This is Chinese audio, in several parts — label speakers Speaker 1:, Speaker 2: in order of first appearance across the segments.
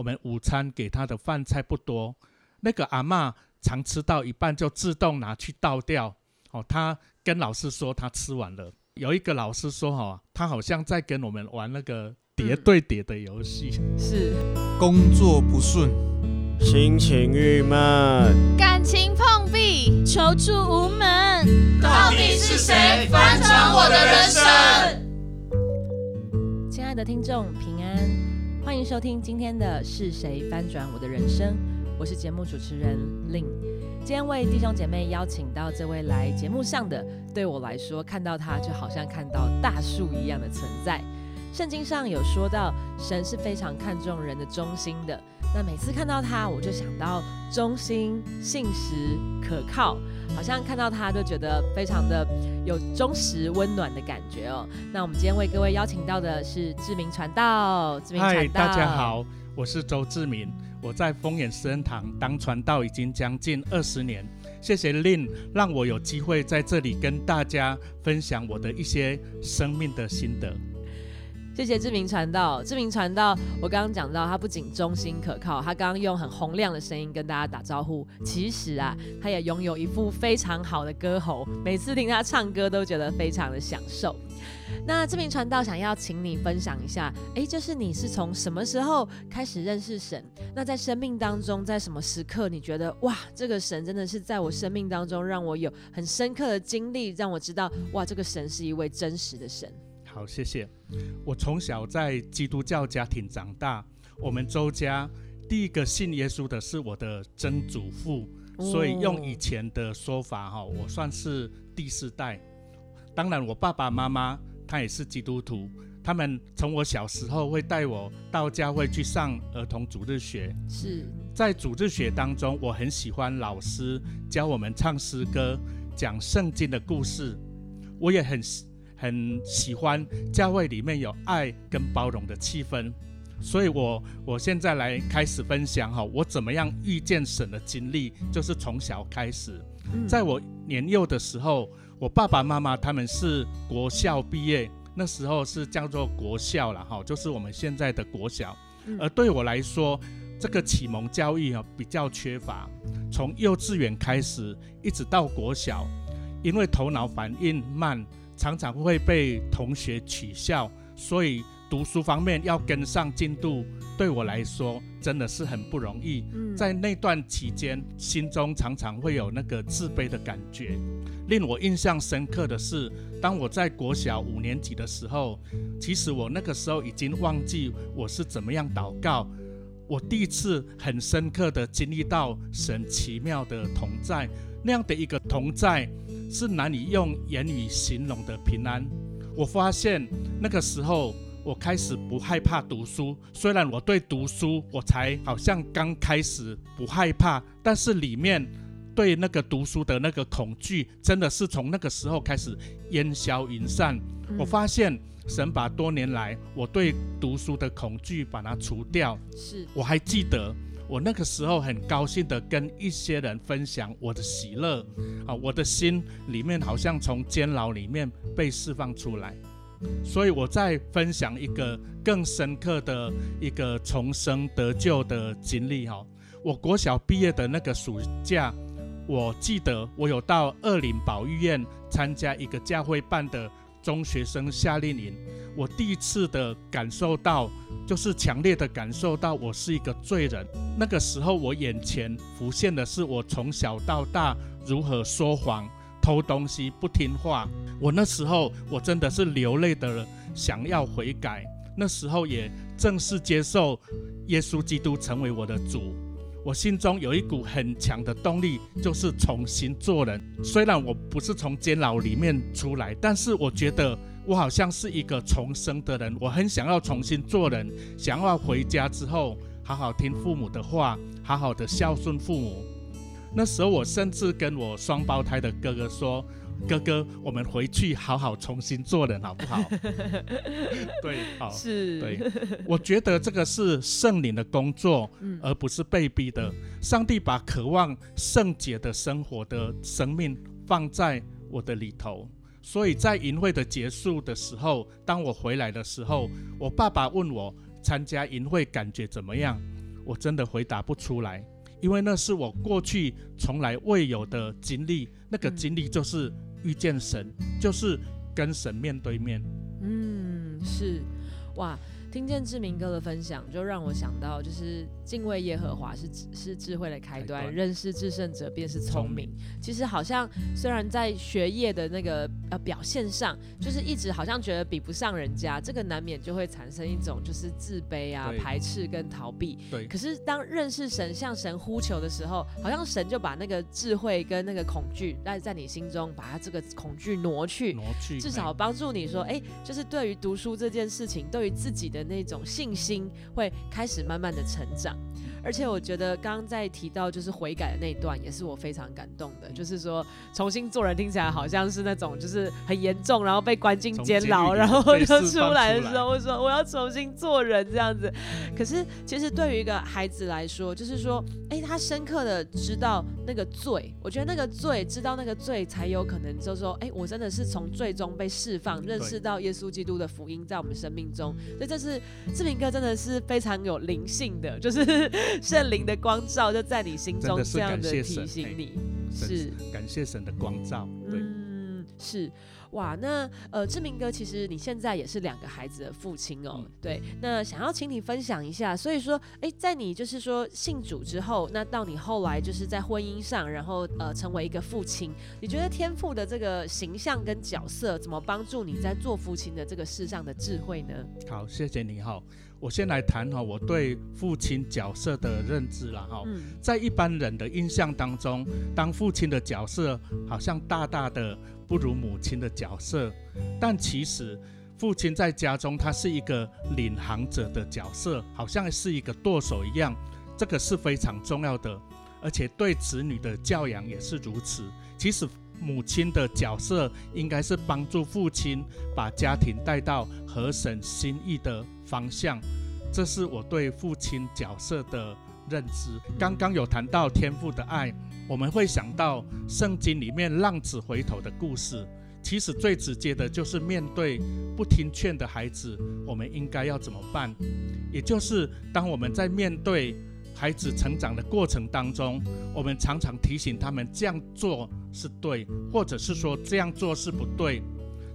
Speaker 1: 我们午餐给他的饭菜不多，那个阿妈常吃到一半就自动拿去倒掉。哦，他跟老师说他吃完了。有一个老师说哈，他好像在跟我们玩那个叠对叠的游戏。
Speaker 2: 是，
Speaker 3: 工作不顺，
Speaker 4: 心情郁闷，
Speaker 5: 感情碰壁，
Speaker 6: 求助无门，
Speaker 7: 到底是谁翻转我的人生？
Speaker 2: 亲爱的听众平安，欢迎收听今天的是谁翻转我的人生？我是节目主持人 Lin。今天为弟兄姐妹邀请到这位来节目上的，对我来说，看到他就好像看到大树一样的存在。圣经上有说到，神是非常看重人的忠心的。那每次看到他，我就想到忠心、信实、可靠，好像看到他就觉得非常的有忠实、温暖的感觉哦。那我们今天为各位邀请到的是志明传道，志明传道，
Speaker 1: 大家好，我是周志明。我在丰眼私恩堂当传道已经将近二十年，谢谢令让我有机会在这里跟大家分享我的一些生命的心得。
Speaker 2: 谢谢志明传道，志明传道，我刚刚讲到他不仅忠心可靠，他刚刚用很洪亮的声音跟大家打招呼。其实啊，他也拥有一副非常好的歌喉，每次听他唱歌都觉得非常的享受。那志明传道想要请你分享一下，哎，就是你是从什么时候开始认识神？那在生命当中，在什么时刻你觉得哇，这个神真的是在我生命当中让我有很深刻的经历，让我知道哇，这个神是一位真实的神。
Speaker 1: 好，谢谢。我从小在基督教家庭长大，我们周家第一个信耶稣的是我的曾祖父，所以用以前的说法哈，我算是第四代。当然，我爸爸妈妈他也是基督徒，他们从我小时候会带我到教会去上儿童主日学。
Speaker 2: 是
Speaker 1: 在主日学当中，我很喜欢老师教我们唱诗歌、讲圣经的故事。我也很很喜欢教会里面有爱跟包容的气氛。所以，我我现在来开始分享哈，我怎么样遇见神的经历，就是从小开始，在我年幼的时候。我爸爸妈妈他们是国校毕业，那时候是叫做国校了哈，就是我们现在的国小。而对我来说，这个启蒙教育啊比较缺乏，从幼稚园开始一直到国小，因为头脑反应慢，常常会被同学取笑，所以。读书方面要跟上进度，对我来说真的是很不容易。在那段期间，心中常常会有那个自卑的感觉。令我印象深刻的是，当我在国小五年级的时候，其实我那个时候已经忘记我是怎么样祷告。我第一次很深刻的经历到神奇妙的同在，那样的一个同在，是难以用言语形容的平安。我发现那个时候。我开始不害怕读书，虽然我对读书我才好像刚开始不害怕，但是里面对那个读书的那个恐惧，真的是从那个时候开始烟消云散。我发现神把多年来我对读书的恐惧把它除掉。
Speaker 2: 是
Speaker 1: 我还记得我那个时候很高兴的跟一些人分享我的喜乐，啊，我的心里面好像从监牢里面被释放出来。所以，我再分享一个更深刻的一个重生得救的经历哈。我国小毕业的那个暑假，我记得我有到二林保育院参加一个教会办的中学生夏令营。我第一次的感受到，就是强烈的感受到我是一个罪人。那个时候，我眼前浮现的是我从小到大如何说谎。偷东西不听话，我那时候我真的是流泪的，想要悔改。那时候也正式接受耶稣基督成为我的主，我心中有一股很强的动力，就是重新做人。虽然我不是从监牢里面出来，但是我觉得我好像是一个重生的人。我很想要重新做人，想要回家之后好好听父母的话，好好的孝顺父母。那时候我甚至跟我双胞胎的哥哥说：“哥哥，我们回去好好重新做人，好不好？” 对，好，
Speaker 2: 是，
Speaker 1: 对，我觉得这个是圣灵的工作，而不是被逼的。上帝把渴望圣洁的生活的生命放在我的里头，所以在淫会的结束的时候，当我回来的时候，我爸爸问我参加淫会感觉怎么样？我真的回答不出来，因为那是我过去从来未有的经历。那个经历就是遇见神，就是跟神面对面。
Speaker 2: 嗯，是，哇。听见志明哥的分享，就让我想到，就是敬畏耶和华是是智慧的开端，认识至圣者便是聪明。其实好像虽然在学业的那个呃表现上，就是一直好像觉得比不上人家，这个难免就会产生一种就是自卑啊、排斥跟逃避。
Speaker 1: 对。
Speaker 2: 可是当认识神、向神呼求的时候，好像神就把那个智慧跟那个恐惧，在在你心中把它这个恐惧挪去，
Speaker 1: 挪去，
Speaker 2: 至少帮助你说，哎，就是对于读书这件事情，对于自己的。那种信心会开始慢慢的成长。而且我觉得刚刚在提到就是悔改的那一段，也是我非常感动的。就是说重新做人听起来好像是那种就是很严重，然后被关进监牢，然后就出来的时候，我说我要重新做人这样子。可是其实对于一个孩子来说，就是说，哎，他深刻的知道那个罪，我觉得那个罪，知道那个罪，才有可能就是说，哎，我真的是从最终被释放，认识到耶稣基督的福音在我们生命中。所以这是志明哥真的是非常有灵性的，就是。圣灵的光照就在你心中，这样的提醒你，是
Speaker 1: 感谢神的光照。对，
Speaker 2: 嗯，是哇。那呃，志明哥，其实你现在也是两个孩子的父亲哦。对，那想要请你分享一下。所以说，哎，在你就是说信主之后，那到你后来就是在婚姻上，然后呃，成为一个父亲，你觉得天父的这个形象跟角色，怎么帮助你在做父亲的这个世上的智慧呢？
Speaker 1: 好，谢谢你好。我先来谈哈，我对父亲角色的认知了哈。在一般人的印象当中，当父亲的角色好像大大的不如母亲的角色，但其实父亲在家中他是一个领航者的角色，好像是一个舵手一样，这个是非常重要的，而且对子女的教养也是如此。其实。母亲的角色应该是帮助父亲把家庭带到合神心意的方向，这是我对父亲角色的认知。刚刚有谈到天赋的爱，我们会想到圣经里面浪子回头的故事。其实最直接的就是面对不听劝的孩子，我们应该要怎么办？也就是当我们在面对。孩子成长的过程当中，我们常常提醒他们这样做是对，或者是说这样做是不对。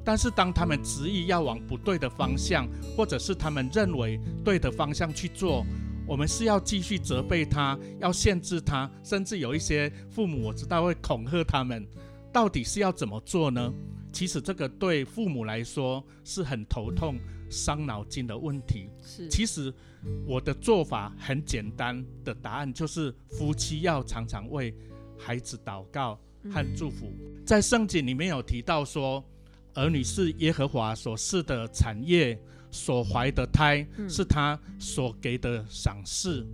Speaker 1: 但是当他们执意要往不对的方向，或者是他们认为对的方向去做，我们是要继续责备他，要限制他，甚至有一些父母我知道会恐吓他们。到底是要怎么做呢？其实这个对父母来说是很头痛。伤脑筋的问题
Speaker 2: 是，
Speaker 1: 其实我的做法很简单的答案就是，夫妻要常常为孩子祷告和祝福。在圣经里面有提到说，儿女是耶和华所赐的产业，所怀的胎是他所给的赏赐。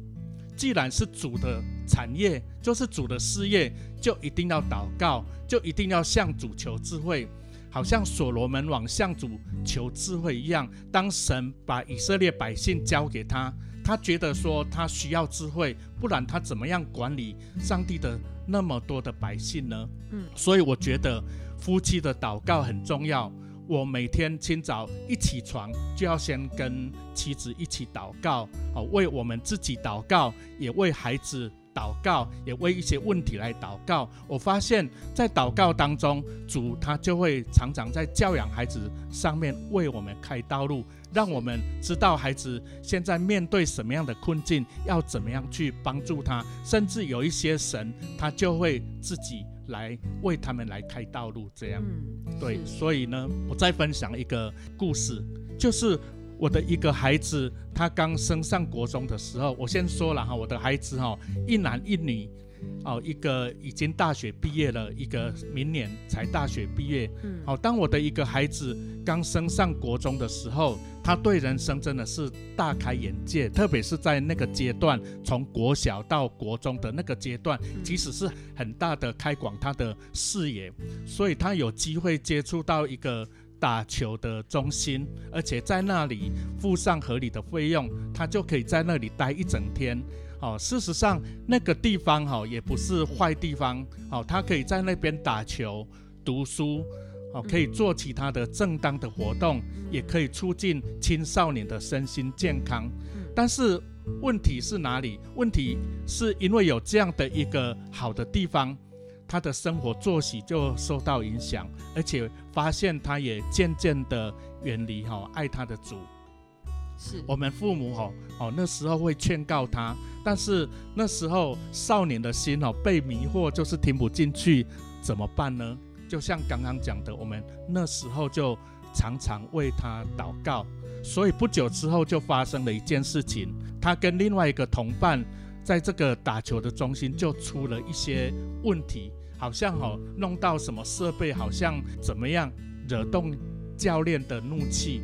Speaker 1: 既然是主的产业，就是主的事业，就一定要祷告，就一定要向主求智慧。好像所罗门往向主求智慧一样，当神把以色列百姓交给他，他觉得说他需要智慧，不然他怎么样管理上帝的那么多的百姓呢？嗯，所以我觉得夫妻的祷告很重要。我每天清早一起床就要先跟妻子一起祷告，好为我们自己祷告，也为孩子。祷告也为一些问题来祷告。我发现，在祷告当中，主他就会常常在教养孩子上面为我们开道路，让我们知道孩子现在面对什么样的困境，要怎么样去帮助他。甚至有一些神，他就会自己来为他们来开道路。这样，对。所以呢，我再分享一个故事，就是。我的一个孩子，他刚升上国中的时候，我先说了哈，我的孩子哈，一男一女，哦，一个已经大学毕业了，一个明年才大学毕业。嗯，好，当我的一个孩子刚升上国中的时候，他对人生真的是大开眼界，特别是在那个阶段，从国小到国中的那个阶段，其实是很大的开广他的视野，所以他有机会接触到一个。打球的中心，而且在那里付上合理的费用，他就可以在那里待一整天。哦，事实上那个地方哈也不是坏地方。哦，他可以在那边打球、读书，哦，可以做其他的正当的活动，也可以促进青少年的身心健康。但是问题是哪里？问题是因为有这样的一个好的地方，他的生活作息就受到影响，而且发现他也渐渐的远离哈爱他的主。
Speaker 2: 是
Speaker 1: 我们父母哦哦那时候会劝告他，但是那时候少年的心哦被迷惑，就是听不进去，怎么办呢？就像刚刚讲的，我们那时候就常常为他祷告，所以不久之后就发生了一件事情，他跟另外一个同伴在这个打球的中心就出了一些问题，好像哦弄到什么设备，好像怎么样惹动教练的怒气。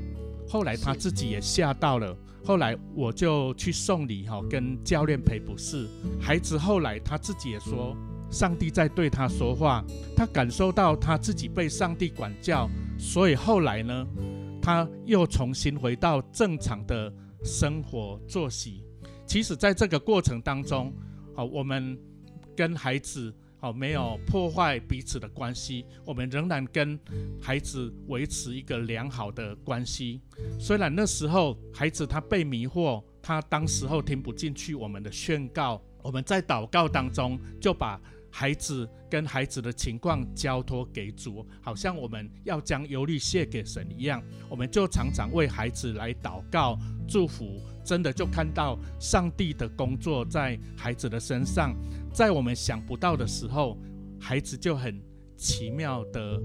Speaker 1: 后来他自己也吓到了，后来我就去送礼哈，跟教练赔不是。孩子后来他自己也说，上帝在对他说话，他感受到他自己被上帝管教，所以后来呢，他又重新回到正常的生活作息。其实，在这个过程当中，好，我们跟孩子。好，没有破坏彼此的关系，我们仍然跟孩子维持一个良好的关系。虽然那时候孩子他被迷惑，他当时候听不进去我们的宣告，我们在祷告当中就把孩子跟孩子的情况交托给主，好像我们要将忧虑卸给神一样，我们就常常为孩子来祷告祝福。真的就看到上帝的工作在孩子的身上，在我们想不到的时候，孩子就很奇妙的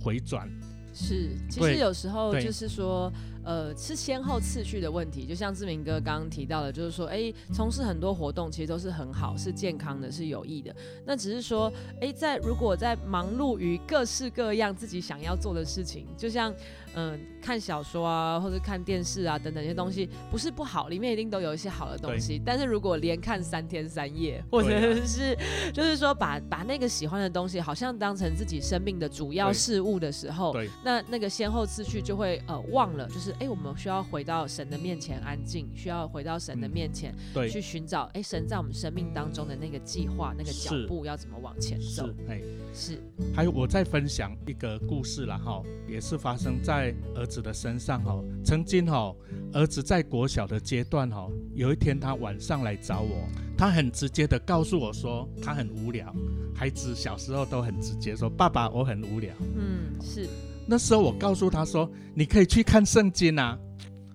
Speaker 1: 回转。
Speaker 2: 是，其实有时候就是说。呃，是先后次序的问题，就像志明哥刚刚提到的，就是说，哎，从事很多活动其实都是很好，是健康的，是有益的。那只是说，哎，在如果在忙碌于各式各样自己想要做的事情，就像嗯看小说啊，或者看电视啊等等一些东西，不是不好，里面一定都有一些好的东西。但是如果连看三天三夜，或者是就是说把把那个喜欢的东西，好像当成自己生命的主要事物的时候，那那个先后次序就会呃忘了，就是。哎，我们需要回到神的面前安静，需要回到神的面前，
Speaker 1: 对，
Speaker 2: 去寻找哎，神在我们生命当中的那个计划、那个脚步要怎么往前走？哎，是。
Speaker 1: 还有，我再分享一个故事了哈，也是发生在儿子的身上哈。曾经哈，儿子在国小的阶段哈，有一天他晚上来找我，他很直接的告诉我说他很无聊。孩子小时候都很直接说，爸爸我很无聊。
Speaker 2: 嗯，是。
Speaker 1: 那时候我告诉他说：“你可以去看圣经啊。”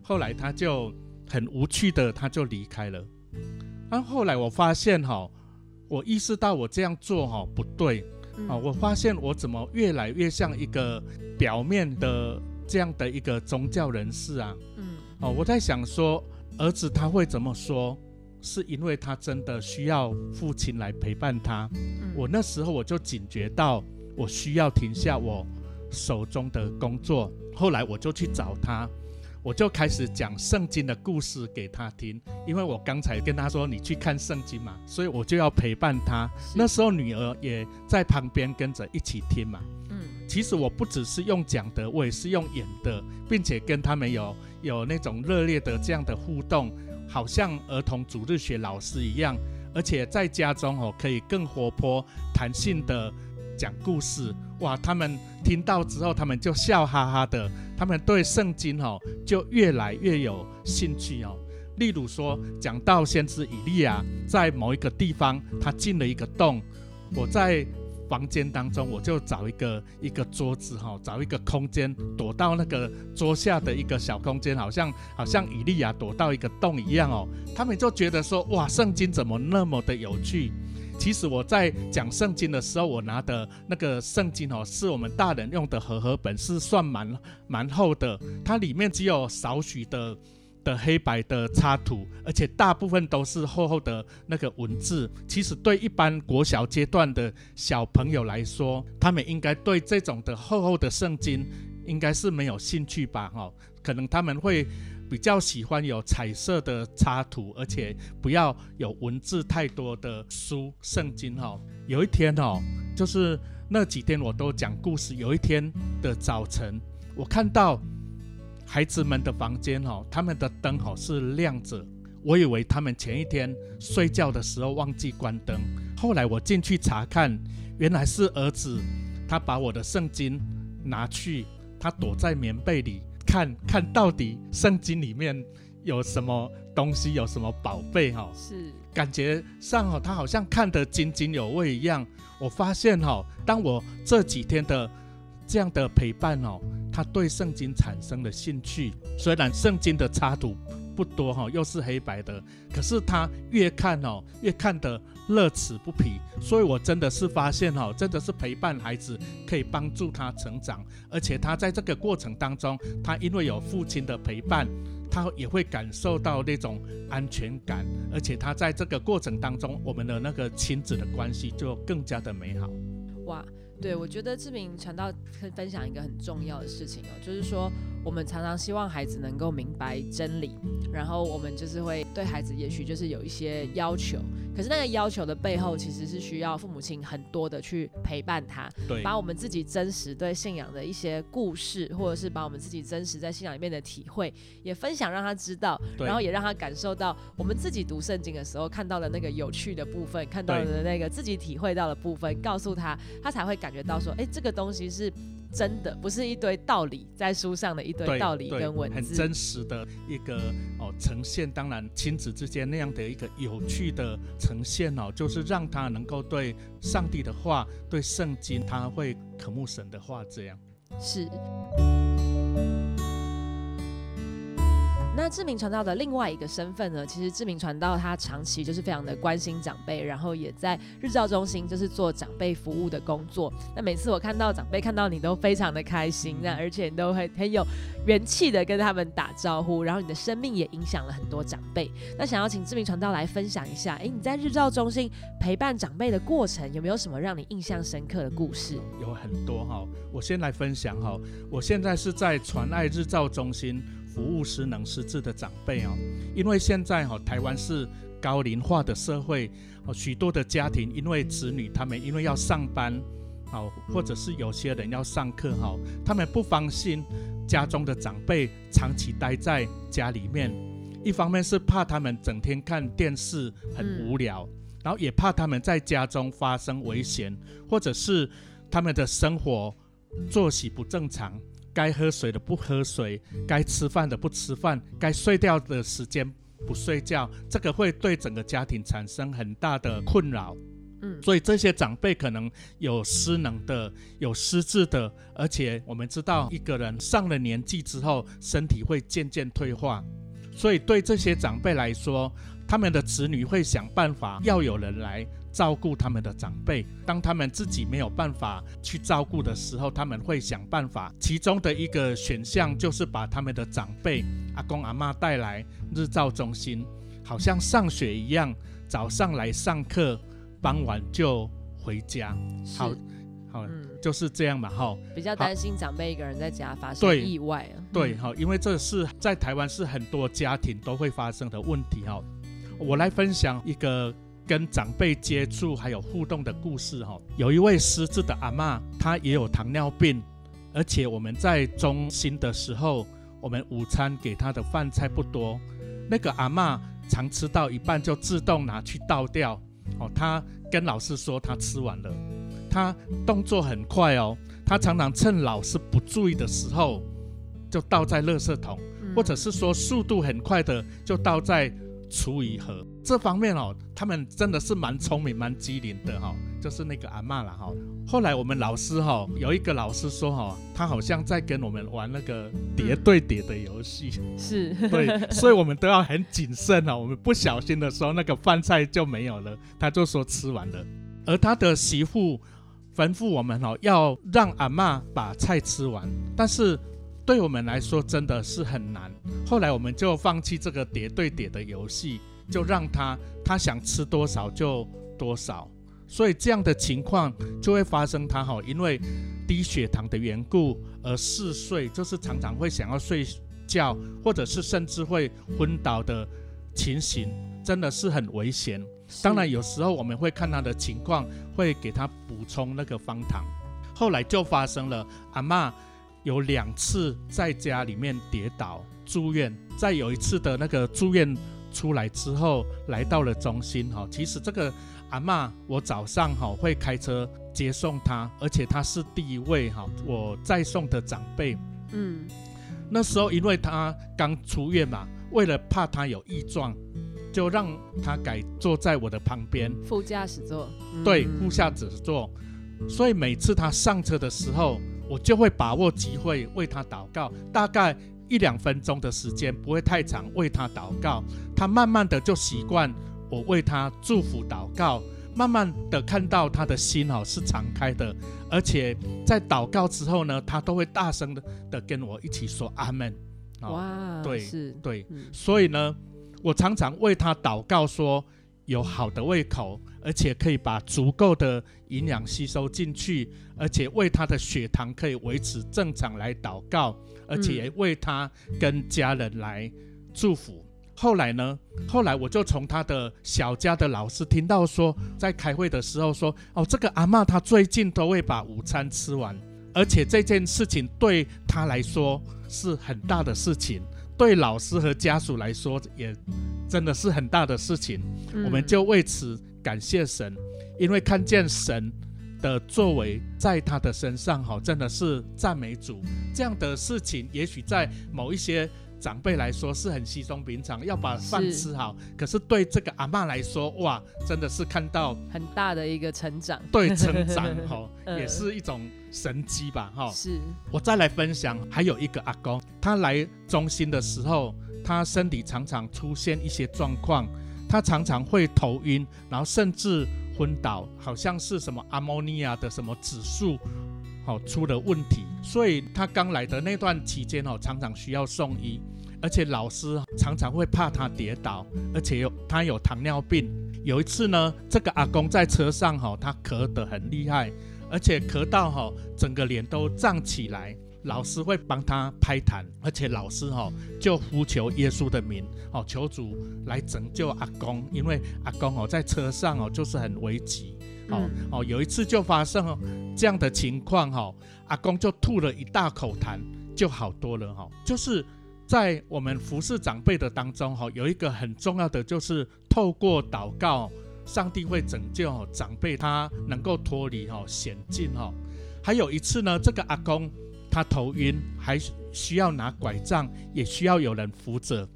Speaker 1: 后来他就很无趣的，他就离开了。然后后来我发现哈，我意识到我这样做哈不对啊。我发现我怎么越来越像一个表面的这样的一个宗教人士啊。嗯。哦，我在想说，儿子他会怎么说？是因为他真的需要父亲来陪伴他。我那时候我就警觉到，我需要停下我。手中的工作，后来我就去找他，我就开始讲圣经的故事给他听。因为我刚才跟他说你去看圣经嘛，所以我就要陪伴他。那时候女儿也在旁边跟着一起听嘛。嗯，其实我不只是用讲的，我也是用演的，并且跟他们有有那种热烈的这样的互动，好像儿童主日学老师一样。而且在家中哦，可以更活泼、弹性的。讲故事哇，他们听到之后，他们就笑哈哈的，他们对圣经哦就越来越有兴趣哦。例如说，讲到先知以利亚在某一个地方，他进了一个洞，我在房间当中，我就找一个一个桌子哈，找一个空间躲到那个桌下的一个小空间，好像好像以利亚躲到一个洞一样哦。他们就觉得说哇，圣经怎么那么的有趣？其实我在讲圣经的时候，我拿的那个圣经哦，是我们大人用的和合本，是算蛮蛮厚的。它里面只有少许的的黑白的插图，而且大部分都是厚厚的那个文字。其实对一般国小阶段的小朋友来说，他们应该对这种的厚厚的圣经应该是没有兴趣吧？哈，可能他们会。比较喜欢有彩色的插图，而且不要有文字太多的书圣经哈。有一天哦，就是那几天我都讲故事。有一天的早晨，我看到孩子们的房间哦，他们的灯哦是亮着。我以为他们前一天睡觉的时候忘记关灯。后来我进去查看，原来是儿子他把我的圣经拿去，他躲在棉被里。看看到底圣经里面有什么东西，有什么宝贝哈，
Speaker 2: 是
Speaker 1: 感觉上哦，他好像看得津津有味一样。我发现哈，当我这几天的这样的陪伴哦，他对圣经产生了兴趣。虽然圣经的插图不多哈，又是黑白的，可是他越看哦，越看得乐此不疲。所以我真的是发现哈，真的是陪伴孩子可以帮助他成长，而且他在这个过程当中，他因为有父亲的陪伴。他也会感受到那种安全感，而且他在这个过程当中，我们的那个亲子的关系就更加的美好。
Speaker 2: 哇，对我觉得志明传道分享一个很重要的事情哦，就是说。我们常常希望孩子能够明白真理，然后我们就是会对孩子，也许就是有一些要求。可是那个要求的背后，其实是需要父母亲很多的去陪伴他，
Speaker 1: 对，
Speaker 2: 把我们自己真实对信仰的一些故事，或者是把我们自己真实在信仰里面的体会，也分享让他知道，然后也让他感受到我们自己读圣经的时候看到的那个有趣的部分，看到的那个自己体会到的部分，告诉他，他才会感觉到说，哎，这个东西是。真的不是一堆道理，在书上的一堆道理跟文字，
Speaker 1: 很真实的一个哦呈现。当然，亲子之间那样的一个有趣的呈现哦，就是让他能够对上帝的话、对圣经，他会渴慕神的话，这样
Speaker 2: 是。那志明传道的另外一个身份呢？其实志明传道他长期就是非常的关心长辈，然后也在日照中心就是做长辈服务的工作。那每次我看到长辈看到你都非常的开心，那而且你都会很有元气的跟他们打招呼，然后你的生命也影响了很多长辈。那想要请志明传道来分享一下，哎，你在日照中心陪伴长辈的过程，有没有什么让你印象深刻的故事？
Speaker 1: 有很多哈，我先来分享哈。我现在是在传爱日照中心。服务失能失智的长辈哦，因为现在哈台湾是高龄化的社会哦，许多的家庭因为子女他们因为要上班哦，或者是有些人要上课哈，他们不放心家中的长辈长期待在家里面，一方面是怕他们整天看电视很无聊，然后也怕他们在家中发生危险，或者是他们的生活作息不正常。该喝水的不喝水，该吃饭的不吃饭，该睡觉的时间不睡觉，这个会对整个家庭产生很大的困扰。嗯，所以这些长辈可能有失能的，有失智的，而且我们知道一个人上了年纪之后，身体会渐渐退化，所以对这些长辈来说，他们的子女会想办法要有人来。照顾他们的长辈，当他们自己没有办法去照顾的时候，他们会想办法。其中的一个选项就是把他们的长辈阿公阿妈带来日照中心，好像上学一样，早上来上课，傍晚就回家。好，好，就是这样嘛，哈。
Speaker 2: 比较担心长辈一个人在家发生意外啊。
Speaker 1: 对，哈，因为这是在台湾是很多家庭都会发生的问题，哈。我来分享一个。跟长辈接触还有互动的故事哈，有一位失智的阿妈，她也有糖尿病，而且我们在中心的时候，我们午餐给她的饭菜不多，那个阿妈常吃到一半就自动拿去倒掉，哦，她跟老师说她吃完了，她动作很快哦，她常常趁老师不注意的时候就倒在垃圾桶，或者是说速度很快的就倒在。厨余盒这方面哦，他们真的是蛮聪明、蛮机灵的哈。就是那个阿妈了哈。后来我们老师哈，有一个老师说哈，他好像在跟我们玩那个叠对叠的游戏。
Speaker 2: 是，
Speaker 1: 对，所以我们都要很谨慎哦。我们不小心的时候，那个饭菜就没有了。他就说吃完了，而他的媳妇吩咐我们哦，要让阿妈把菜吃完，但是。对我们来说真的是很难。后来我们就放弃这个叠对叠的游戏，就让他他想吃多少就多少。所以这样的情况就会发生，他哈因为低血糖的缘故而嗜睡，就是常常会想要睡觉，或者是甚至会昏倒的情形，真的是很危险。当然有时候我们会看他的情况，会给他补充那个方糖。后来就发生了阿妈。有两次在家里面跌倒住院，在有一次的那个住院出来之后，来到了中心哈。其实这个阿妈，我早上哈会开车接送她，而且她是第一位哈我再送的长辈。嗯，那时候因为她刚出院嘛，为了怕她有异状，就让她改坐在我的旁边，
Speaker 2: 副驾驶座，
Speaker 1: 对，
Speaker 2: 嗯
Speaker 1: 副驾驶座。所以每次她上车的时候，我就会把握机会为她祷告，大概一两分钟的时间，不会太长，为他祷告。他慢慢的就习惯我为他祝福祷告，慢慢的看到他的心哦是敞开的，而且在祷告之后呢，他都会大声的的跟我一起说阿门。哦，
Speaker 2: 哇，
Speaker 1: 对
Speaker 2: 是，
Speaker 1: 对，
Speaker 2: 嗯
Speaker 1: 所以呢，我常常为他祷告说，有好的胃口，而且可以把足够的营养吸收进去，而且为他的血糖可以维持正常来祷告，而且也为他跟家人来祝福。后来呢？后来我就从他的小家的老师听到说，在开会的时候说，哦，这个阿妈她最近都会把午餐吃完，而且这件事情对他来说是很大的事情，对老师和家属来说也真的是很大的事情。
Speaker 2: 嗯
Speaker 1: 我们就为此感谢神，因为看见神的作为在他的身上，哈，真的是赞美主。这样的事情，也许在某一些长辈来说是很稀松平常，要把饭吃好。可是对这个阿妈来说，哇，真的是看到
Speaker 2: 很大的一个成长，
Speaker 1: 对成长，哈，
Speaker 2: 嗯
Speaker 1: 也是一种神机吧，哈。
Speaker 2: 是，
Speaker 1: 我再来分享，还有一个阿公，他来中心的时候，他身体常常出现一些状况，他常常会头晕，然后甚至昏倒，好像是什么阿莫尼亚的什么指数。好、出了问题，所以他刚来的那段期间哦，常常需要送医，而且老师常常会怕他跌倒，而且有他有糖尿病。有一次呢，这个阿公在车上哈、他咳得很厉害，而且咳到哈、整个脸都胀起来。老师会帮他拍痰，而且老师哈、就呼求耶稣的名，哦，求主来拯救阿公，因为阿公哦在车上哦就是很危急，哦、
Speaker 2: 嗯
Speaker 1: 哦，有一次就发生哦这样的情况哈、阿公就吐了一大口痰，就好多了哈、就是在我们服侍长辈的当中哈、有一个很重要的就是透过祷告，上帝会拯救、哦、长辈，他能够脱离哈、险境哈。还有一次呢，这个阿公他头晕，还需要拿拐杖，也需要有人扶着。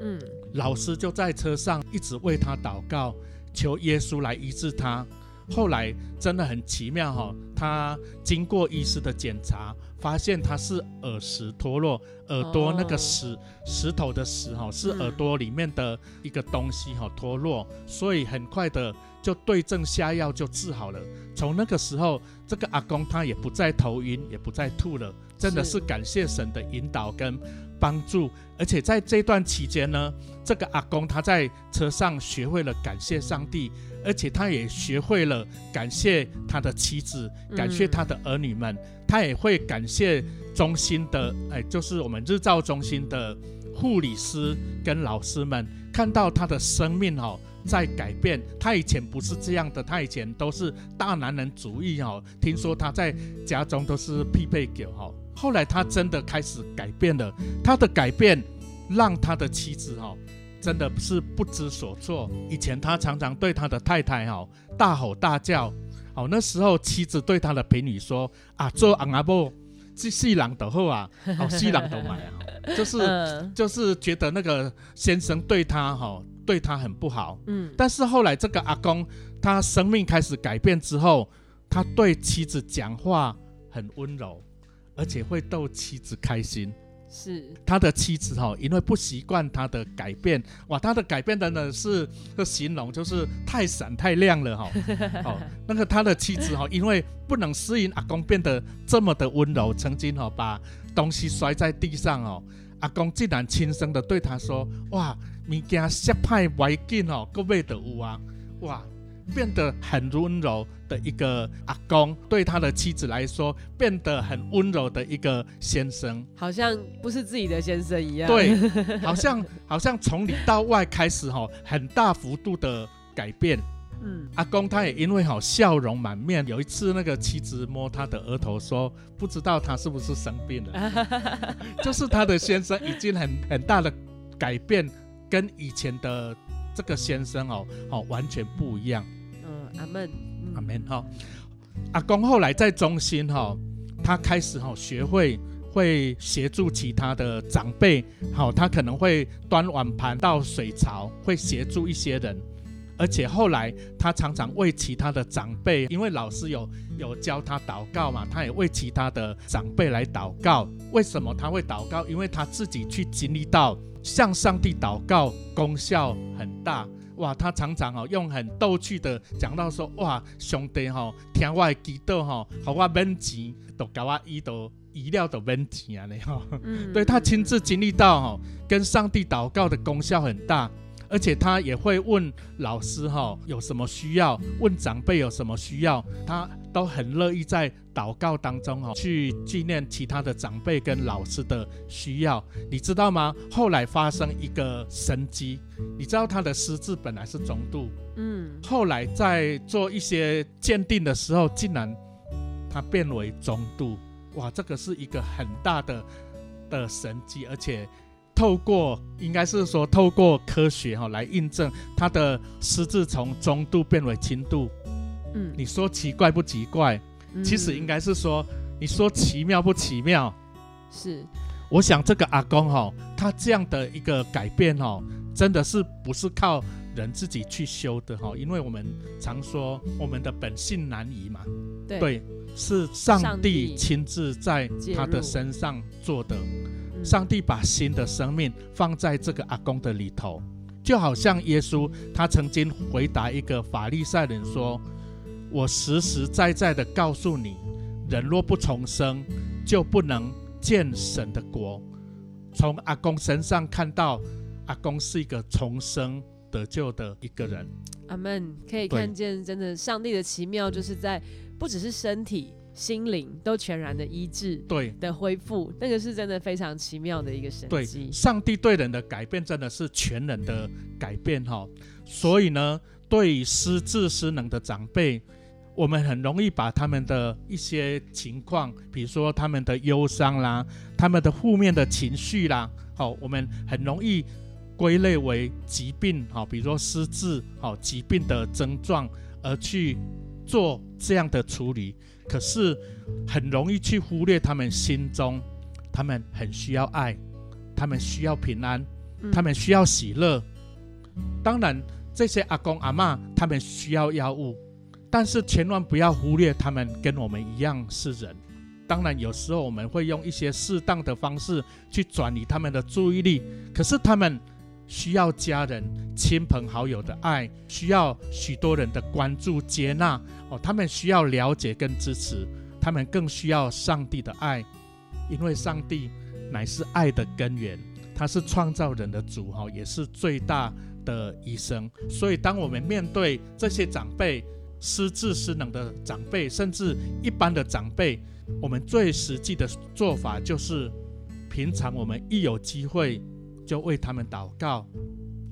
Speaker 2: 嗯，
Speaker 1: 老师就在车上一直为他祷告，求耶稣来医治他。后来真的很奇妙哈、他经过医师的检查，发现他是耳石脱落，耳朵那个
Speaker 2: 哦
Speaker 1: 石、石头的石哈、是
Speaker 2: 嗯
Speaker 1: 耳朵里面的一个东西哈、脱落，所以很快的就对症下药就治好了。从那个时候，这个阿公他也不再头晕，也不再吐了，真的
Speaker 2: 是
Speaker 1: 是感谢神的引导跟帮助。而且在这段期间呢，这个阿公他在车上学会了感谢上帝，而且他也学会了感谢他的妻子，感谢他的儿女们，他也会感谢中心的，哎，就是我们日照中心的护理师跟老师们，看到他的生命哦。在改变，他以前不是这样的，他以前都是大男人主义哦。听说他在家中都是匹配狗哈，后来他真的开始改变了，他的改变让他的妻子哈、真的是不知所措。以前他常常对他的太太哈、大吼大叫，哦，那时候妻子对他的评语说啊，做昂阿伯，这细郎的后啊，哦，细郎都买啊，就是
Speaker 2: 嗯
Speaker 1: 就是觉得那个先生对他哈、对他很不好。
Speaker 2: 嗯，
Speaker 1: 但是后来这个阿公他生命开始改变之后，他对妻子讲话很温柔，而且会逗妻子开心。
Speaker 2: 是，
Speaker 1: 他的妻子哈、因为不习惯他的改变，哇，他的改变的呢是个形容就是太闪太亮了哈、哦，那个他的妻子哈、因为不能适应阿公变得这么的温柔，曾经哈、把东西摔在地上哦，阿公竟然轻声的对他说：“哇，物件摔歹歪紧哦，各位的有啊，哇。”变得很温柔的一个阿公，对他的妻子来说，变得很温柔的一个先生。
Speaker 2: 好像不是自己的先生一样，，
Speaker 1: 对，好像好像从里到外开始哈、很大幅度的改变。
Speaker 2: 嗯，
Speaker 1: 阿公他也因为好笑容满面，有一次那个妻子摸他的额头说，不知道他是不是生病了，就是他的先生已经很很大的改变，跟以前的这个先生哦哦完全不一样。
Speaker 2: 嗯，阿门，嗯
Speaker 1: 阿门哈。阿公后来在中心哈、他开始哈、学会会协助其他的长辈，好，他可能会端碗盘到水槽，会协助一些人。而且后来他常常为其他的长辈，因为老师有有教他祷告嘛，他也为其他的长辈来祷告。为什么他会祷告？因为他自己去经历到向上帝祷告功效很大。哇，他常常哦用很逗趣的讲到说，哇，兄弟哈，听我的祈祷哈，好我免钱，都搞我医都医疗都免钱啊，你哈，对他亲自经历到哈，跟上帝祷告的功效很大。而且他也会问老师哈有什么需要，问长辈有什么需要，他都很乐意在祷告当中哈去纪念其他的长辈跟老师的需要。你知道吗？后来发生一个神机，你知道他的失智本来是中度，嗯，后来在做一些鉴定的时候，竟然他变为中度，哇，这个是一个很大的的神迹，而且。透过应该是说透过科学哈来印证他的失智从中度变为轻度，嗯，你说奇怪不奇怪？其实应该是说你说奇妙不奇妙？
Speaker 2: 是，
Speaker 1: 我想这个阿公哈，他这样的一个改变哈，真的是不是靠人自己去修的哈？因为我们常说我们的本性难移嘛，
Speaker 2: 对，
Speaker 1: 是上帝亲自在他的身上做的。上帝把新的生命放在这个阿公的里头，就好像耶稣他曾经回答一个法利赛人说：“我实实在在的告诉你，人若不重生，就不能见神的国。”从阿公身上看到，阿公是一个重生得救的一个人。
Speaker 2: 阿门。可以看见，真的上帝的奇妙，就是在不只是身体。心灵都全然的医治，
Speaker 1: 对
Speaker 2: 的恢复，那个是真的非常奇妙的一个神迹。
Speaker 1: 上帝对人的改变真的是全人的改变哈，所以呢，对于失智失能的长辈，我们很容易把他们的一些情况，比如说他们的忧伤啦，他们的负面的情绪啦，好，我们很容易归类为疾病，好，比如说失智，好，疾病的症状而去做这样的处理。可是很容易去忽略他们心中，他们很需要爱，他们需要平安，他们需要喜乐。当然，这些阿公阿妈他们需要药物，但是千万不要忽略他们跟我们一样是人。当然，有时候我们会用一些适当的方式去转移他们的注意力，可是他们需要家人、亲朋好友的爱，需要许多人的关注、接纳。哦，他们需要了解跟支持，他们更需要上帝的爱，因为上帝乃是爱的根源，他是创造人的主，哈，也是最大的医生。所以，当我们面对这些长辈失智失能的长辈，甚至一般的长辈，我们最实际的做法就是，平常我们一有机会就为他们祷告，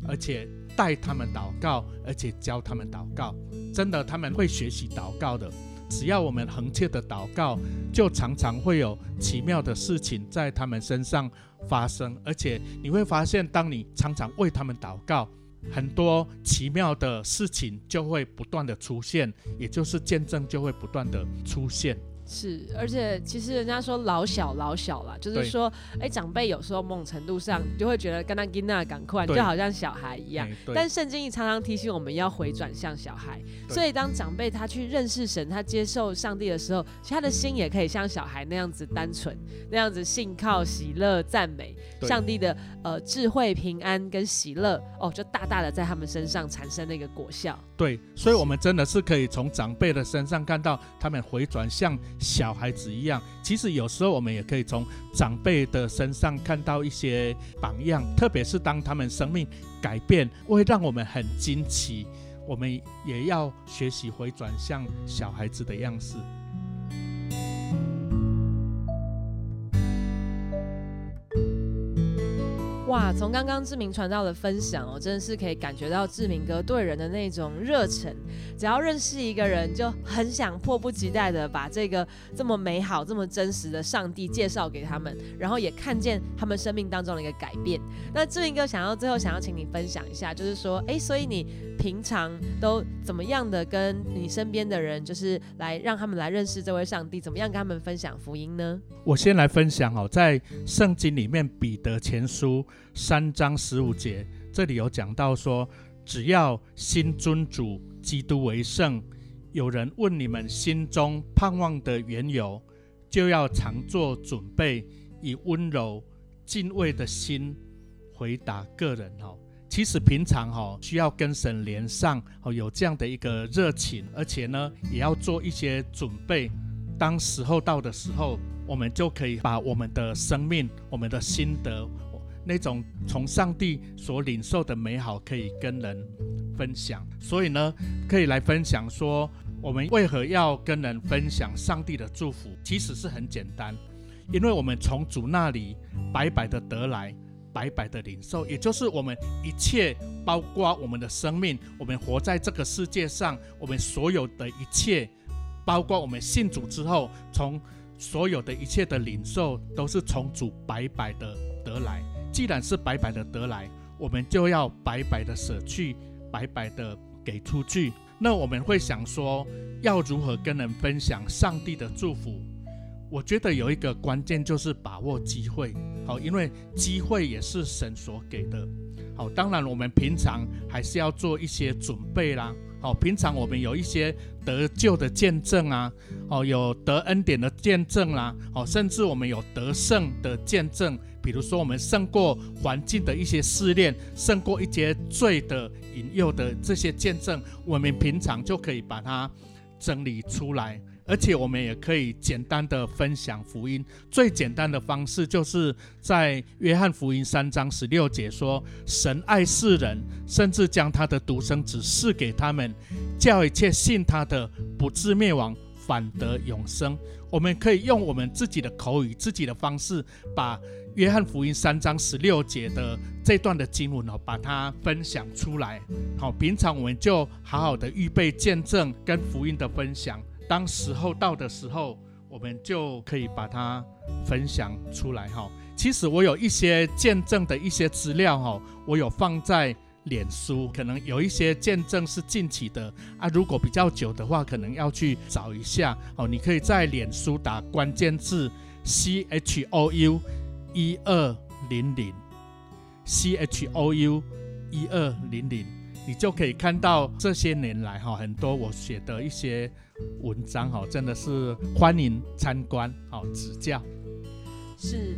Speaker 1: 而且。带他们祷告，而且教他们祷告，真的他们会学习祷告的。只要我们恒切的祷告，就常常会有奇妙的事情在他们身上发生。而且你会发现，当你常常为他们祷告，很多奇妙的事情就会不断的出现，也就是见证就会不断的出现。
Speaker 2: 是，而且其实人家说老小老小啦，就是说，哎，长辈有时候某种程度上就会觉得跟他跟那赶快，就好像小孩一样。但圣经常常提醒我们要回转向小孩，所以当长辈他去认识神，他接受上帝的时候，其实他的心也可以像小孩那样子单纯，那样子信靠、喜乐、赞美上帝的呃智慧、平安跟喜乐哦，就大大的在他们身上产生那个果效。
Speaker 1: 对，所以我们真的是可以从长辈的身上看到他们回转向。小孩子一样，其实有时候我们也可以从长辈的身上看到一些榜样，特别是当他们生命改变，会让我们很惊奇。我们也要学习回转向小孩子的样式。
Speaker 2: 哇，从刚刚志明传道的分享哦，真的是可以感觉到志明哥对人的那种热忱。只要认识一个人，就很想迫不及待的把这个这么美好、这么真实的上帝介绍给他们，然后也看见他们生命当中的一个改变。那志明哥想要最后想要请你分享一下，就是说，哎，所以你平常都怎么样的跟你身边的人，就是来让他们来认识这位上帝，怎么样跟他们分享福音呢？
Speaker 1: 我先来分享哦，在圣经里面彼得前书。三章十五节，这里有讲到说，只要心尊主基督为圣，有人问你们心中盼望的缘由，就要常做准备，以温柔敬畏的心回答个人。哈，其实平常哈需要跟神连上，哦，有这样的一个热情，而且呢，也要做一些准备。当时候到的时候，我们就可以把我们的生命、我们的心得。那种从上帝所领受的美好，可以跟人分享。所以呢，可以来分享说，我们为何要跟人分享上帝的祝福？其实是很简单，因为我们从主那里白白的得来，白白的领受，也就是我们一切，包括我们的生命，我们活在这个世界上，我们所有的一切，包括我们信主之后，从所有的一切的领受，都是从主白白的得来。既然是白白的得来，我们就要白白的舍去，白白的给出去。那我们会想说，要如何跟人分享上帝的祝福？我觉得有一个关键就是把握机会。好，因为机会也是神所给的。好，当然我们平常还是要做一些准备啦。好，平常我们有一些得救的见证啊，哦，有得恩典的见证啦，哦，甚至我们有得胜的见证。比如说，我们胜过环境的一些试炼，胜过一些罪的引诱的这些见证，我们平常就可以把它整理出来，而且我们也可以简单的分享福音。最简单的方式就是在约翰福音三章十六节说：“神爱世人，甚至将他的独生子赐给他们，叫一切信他的不至灭亡，反得永生。”我们可以用我们自己的口语、自己的方式把。约翰福音三章十六节的这段的经文哦，把它分享出来。好，平常我们就好好的预备见证跟福音的分享。当时候到的时候，我们就可以把它分享出来。哈，其实我有一些见证的一些资料哈，我有放在脸书。可能有一些见证是近期的啊，如果比较久的话，可能要去找一下。哦，你可以在脸书打关键字 C H O U。一二零零，C H O U 一二零零，你就可以看到这些年来哈很多我写的一些文章哈，真的是欢迎参观好指教，
Speaker 2: 是。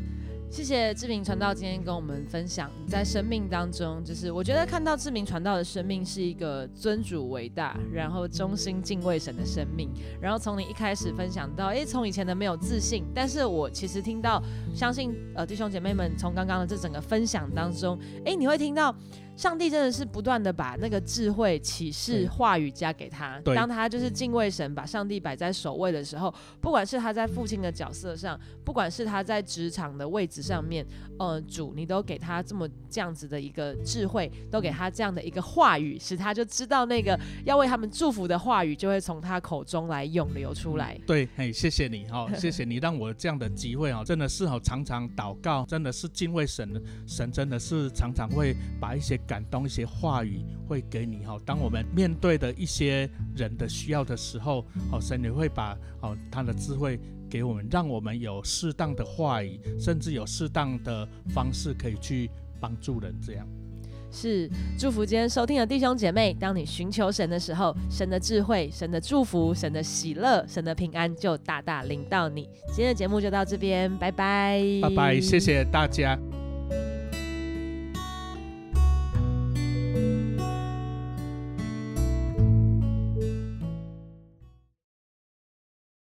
Speaker 2: 谢谢志明传道今天跟我们分享，你在生命当中，就是我觉得看到志明传道的生命是一个尊主伟大，然后忠心敬畏神的生命。然后从你一开始分享到，诶，从以前的没有自信，但是我其实听到，相信呃弟兄姐妹们从刚刚的这整个分享当中，诶，你会听到。上帝真的是不断的把那个智慧、启示、话语加给他。当他就是敬畏神，把上帝摆在首位的时候，不管是他在父亲的角色上，不管是他在职场的位置上面，呃，主你都给他这么这样子的一个智慧，都给他这样的一个话语，使他就知道那个要为他们祝福的话语就会从他口中来涌流出来。
Speaker 1: 对，嘿，谢谢你哈，谢谢你让我这样的机会哈，真的是好，常常祷告，真的是敬畏神，神真的是常常会把一些。感动一些话语会给你哈，当我们面对的一些人的需要的时候，好神也会把好他的智慧给我们，让我们有适当的话语，甚至有适当的方式可以去帮助人。这样
Speaker 2: 是祝福今天收听的弟兄姐妹。当你寻求神的时候，神的智慧、神的祝福、神的喜乐、神的平安就大大领到你。今天的节目就到这边，拜拜，
Speaker 1: 拜拜，谢谢大家。